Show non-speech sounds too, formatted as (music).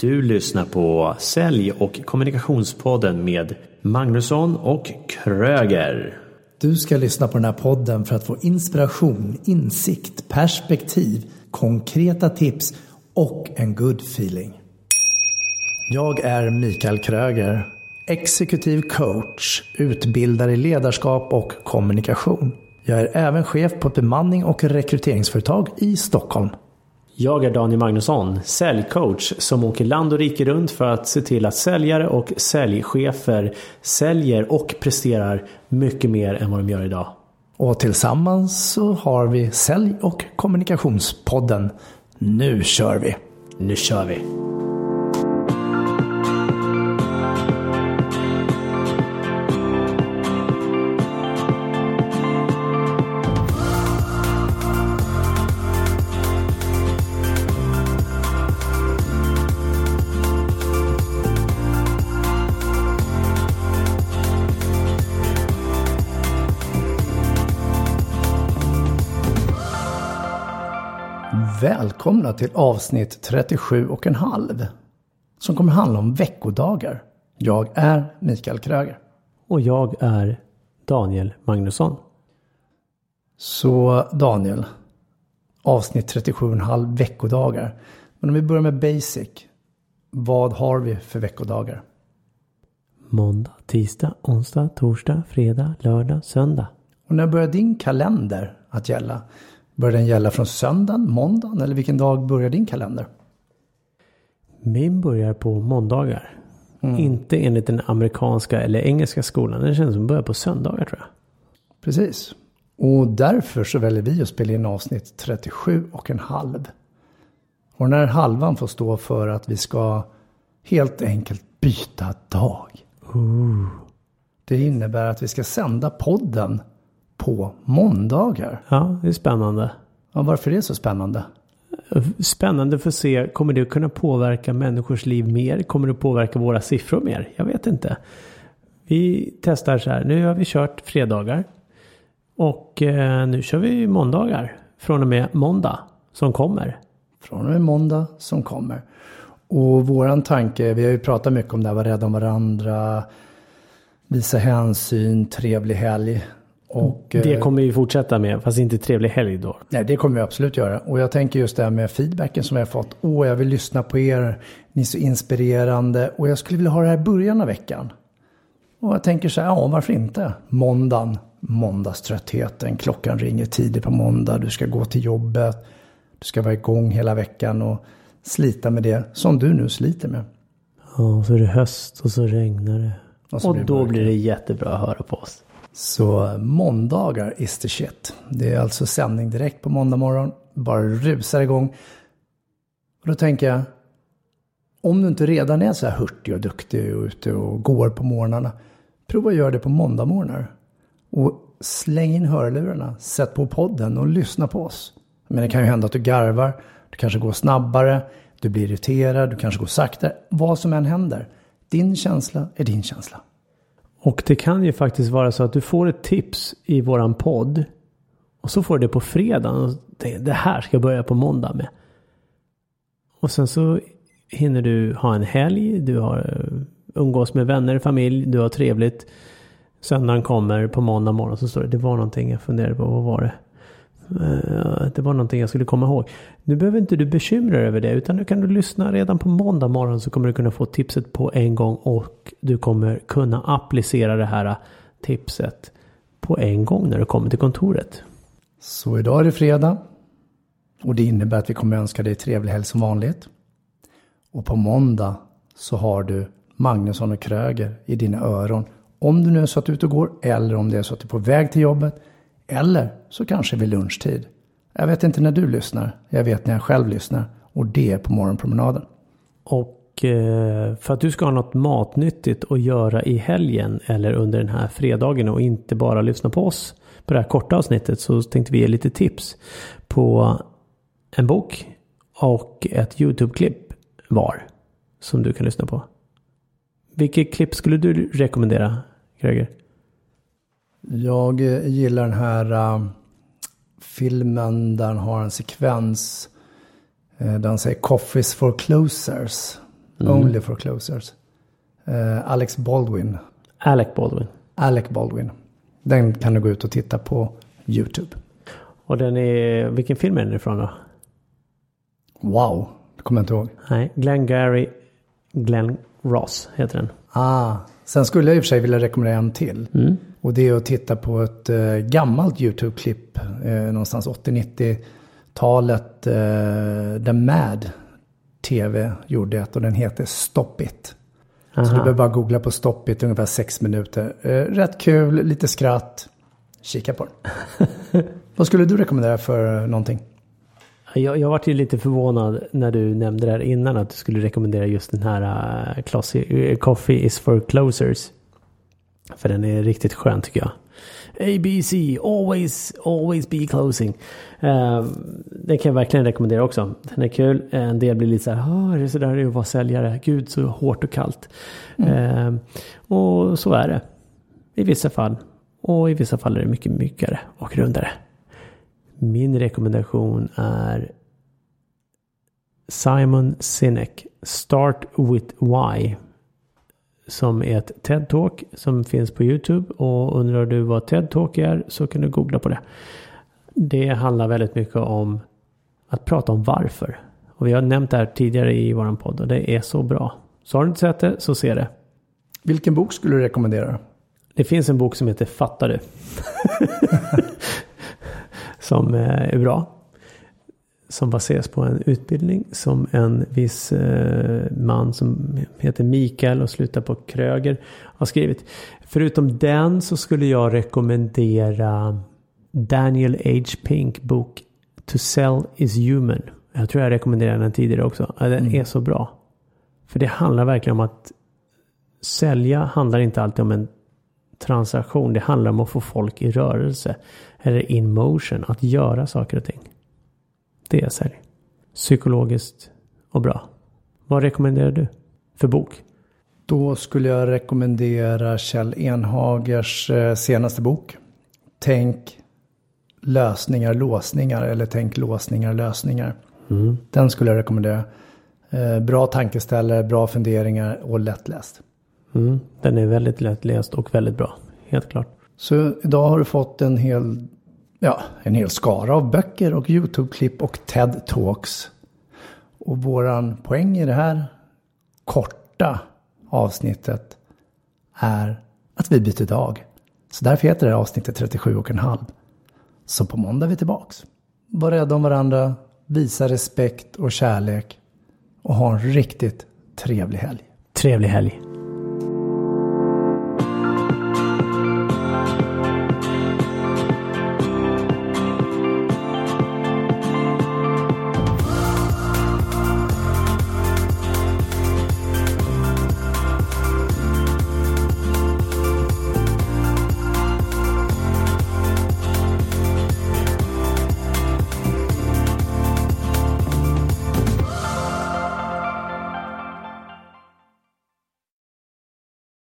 Du lyssnar på Sälj och kommunikationspodden med Magnusson och Kröger. Du ska lyssna på den här podden för att få inspiration, insikt, perspektiv, konkreta tips och en good feeling. Jag är Mikael Kröger, exekutiv coach, utbildare i ledarskap och kommunikation. Jag är även chef på ett bemanning och rekryteringsföretag i Stockholm. Jag är Daniel Magnusson, säljcoach som åker land och rike runt för att se till att säljare och säljchefer säljer och presterar mycket mer än vad de gör idag. Och tillsammans så har vi Sälj och kommunikationspodden. Nu kör vi! Nu kör vi! Välkomna till avsnitt 37 och en halv. Som kommer handla om veckodagar. Jag är Mikael Kröger. Och jag är Daniel Magnusson. Så Daniel. Avsnitt 37 och en halv veckodagar. Men om vi börjar med basic. Vad har vi för veckodagar? Måndag, tisdag, onsdag, torsdag, fredag, lördag, söndag. Och när börjar din kalender att gälla? Börjar den gälla från söndagen, måndagen eller vilken dag börjar din kalender? Min börjar på måndagar. Mm. Inte enligt den amerikanska eller engelska skolan. Den känns som börjar på söndagar tror jag. Precis. Och därför så väljer vi att spela in avsnitt 37 och en halv. Och den här halvan får stå för att vi ska helt enkelt byta dag. Ooh. Det innebär att vi ska sända podden på måndagar. Ja, det är spännande. Ja, varför är det så spännande? Spännande för att se, kommer det kunna påverka människors liv mer? Kommer det påverka våra siffror mer? Jag vet inte. Vi testar så här, nu har vi kört fredagar. Och eh, nu kör vi måndagar. Från och med måndag som kommer. Från och med måndag som kommer. Och våran tanke, vi har ju pratat mycket om det här, vara rädda om varandra, visa hänsyn, trevlig helg. Och, det eh, kommer vi fortsätta med, fast inte trevlig helg då. Nej, det kommer vi absolut göra. Och jag tänker just det här med feedbacken som vi har fått. Åh, jag vill lyssna på er. Ni är så inspirerande. Och jag skulle vilja ha det här i början av veckan. Och jag tänker så här, ja varför inte? Måndagen, måndagströttheten. Klockan ringer tidigt på måndag. Du ska gå till jobbet. Du ska vara igång hela veckan och slita med det som du nu sliter med. Ja, så är det höst och så regnar det. Och, och blir då mörker. blir det jättebra att höra på oss. Så måndagar is the shit. Det är alltså sändning direkt på måndag morgon. Bara rusar igång. Och då tänker jag, om du inte redan är så här hurtig och duktig och ute och går på morgnarna. Prova att göra det på måndagmorgnar. Och släng in hörlurarna, sätt på podden och lyssna på oss. Men det kan ju hända att du garvar, du kanske går snabbare, du blir irriterad, du kanske går saktare. Vad som än händer. Din känsla är din känsla. Och det kan ju faktiskt vara så att du får ett tips i våran podd. Och så får du det på fredagen. Och tänker, det här ska jag börja på måndag med. Och sen så hinner du ha en helg. Du har eh, umgås med vänner, familj. Du har trevligt. Söndagen kommer på måndag morgon så står det. Det var någonting jag funderade på. Vad var det? Eh, det var någonting jag skulle komma ihåg. Nu behöver inte du bekymra dig över det. Utan nu kan du lyssna redan på måndag morgon. Så kommer du kunna få tipset på en gång. Och du kommer kunna applicera det här tipset på en gång när du kommer till kontoret. Så idag är det fredag. Och det innebär att vi kommer önska dig trevlig helg som vanligt. Och på måndag så har du Magnusson och Kröger i dina öron. Om du nu är så att du är ute och går eller om det är så att du är på väg till jobbet. Eller så kanske vid lunchtid. Jag vet inte när du lyssnar. Jag vet när jag själv lyssnar. Och det är på morgonpromenaden. Och eh, för att du ska ha något matnyttigt att göra i helgen eller under den här fredagen och inte bara lyssna på oss på det här korta avsnittet så tänkte vi ge lite tips på en bok och ett YouTube-klipp var som du kan lyssna på. Vilket klipp skulle du rekommendera, Greger? Jag eh, gillar den här uh, filmen där han har en sekvens uh, där han säger Coffees for closers. Only for closers. Eh, Alex Baldwin. Alec Baldwin. Alec Baldwin. Den kan du gå ut och titta på YouTube. Och den är, vilken film är den ifrån då? Wow, det kommer jag inte ihåg. Nej, Glenn Gary, Glenn Ross heter den. Ah, sen skulle jag i och för sig vilja rekommendera en till. Mm. Och det är att titta på ett eh, gammalt YouTube-klipp. Eh, någonstans 80-90-talet. Eh, där Mad TV gjorde ett och den heter Stop It. Så du Aha. behöver bara googla på Stop It, ungefär sex minuter. Eh, rätt kul, lite skratt. Kika på den. (laughs) Vad skulle du rekommendera för någonting? Jag, jag vart ju lite förvånad när du nämnde det här innan att du skulle rekommendera just den här uh, Coffee is for closers. För den är riktigt skön tycker jag. ABC, always, always be closing. Uh, den kan jag verkligen rekommendera också. Den är kul. En del blir lite så här, ah, är det så där det är att vara säljare? Gud så hårt och kallt. Eh, och så är det. I vissa fall. Och i vissa fall är det mycket myggare och rundare. Min rekommendation är Simon Sinek, Start with Why. Som är ett TED-talk som finns på YouTube. Och undrar du vad TED-talk är så kan du googla på det. Det handlar väldigt mycket om att prata om varför. Och vi har nämnt det här tidigare i våran podd och det är så bra. Så har du inte sett det så se det. Vilken bok skulle du rekommendera? Det finns en bok som heter Fattar du? (laughs) som eh, är bra. Som baseras på en utbildning som en viss eh, man som heter Mikael och slutar på Kröger har skrivit. Förutom den så skulle jag rekommendera Daniel H. Pink bok To Sell Is Human. Jag tror jag rekommenderade den tidigare också. Den är så bra. För det handlar verkligen om att sälja handlar inte alltid om en transaktion. Det handlar om att få folk i rörelse. Eller in motion. Att göra saker och ting. Det är sälj. Psykologiskt och bra. Vad rekommenderar du för bok? Då skulle jag rekommendera Kjell Enhagers eh, senaste bok. Tänk lösningar, låsningar eller tänk låsningar, lösningar. Den skulle jag rekommendera. Eh, Bra tankeställare, bra funderingar och lättläst. Mm. Den är väldigt lättläst och väldigt bra. Helt klart. Så idag har du fått en hel, ja, en hel skara av böcker och YouTube-klipp och TED-talks. Och våran poäng i det här korta avsnittet är att vi byter dag. Så därför heter det här avsnittet 37 och en halv. Så på måndag är vi tillbaks. Var rädda om varandra, visa respekt och kärlek och ha en riktigt trevlig helg. Trevlig helg.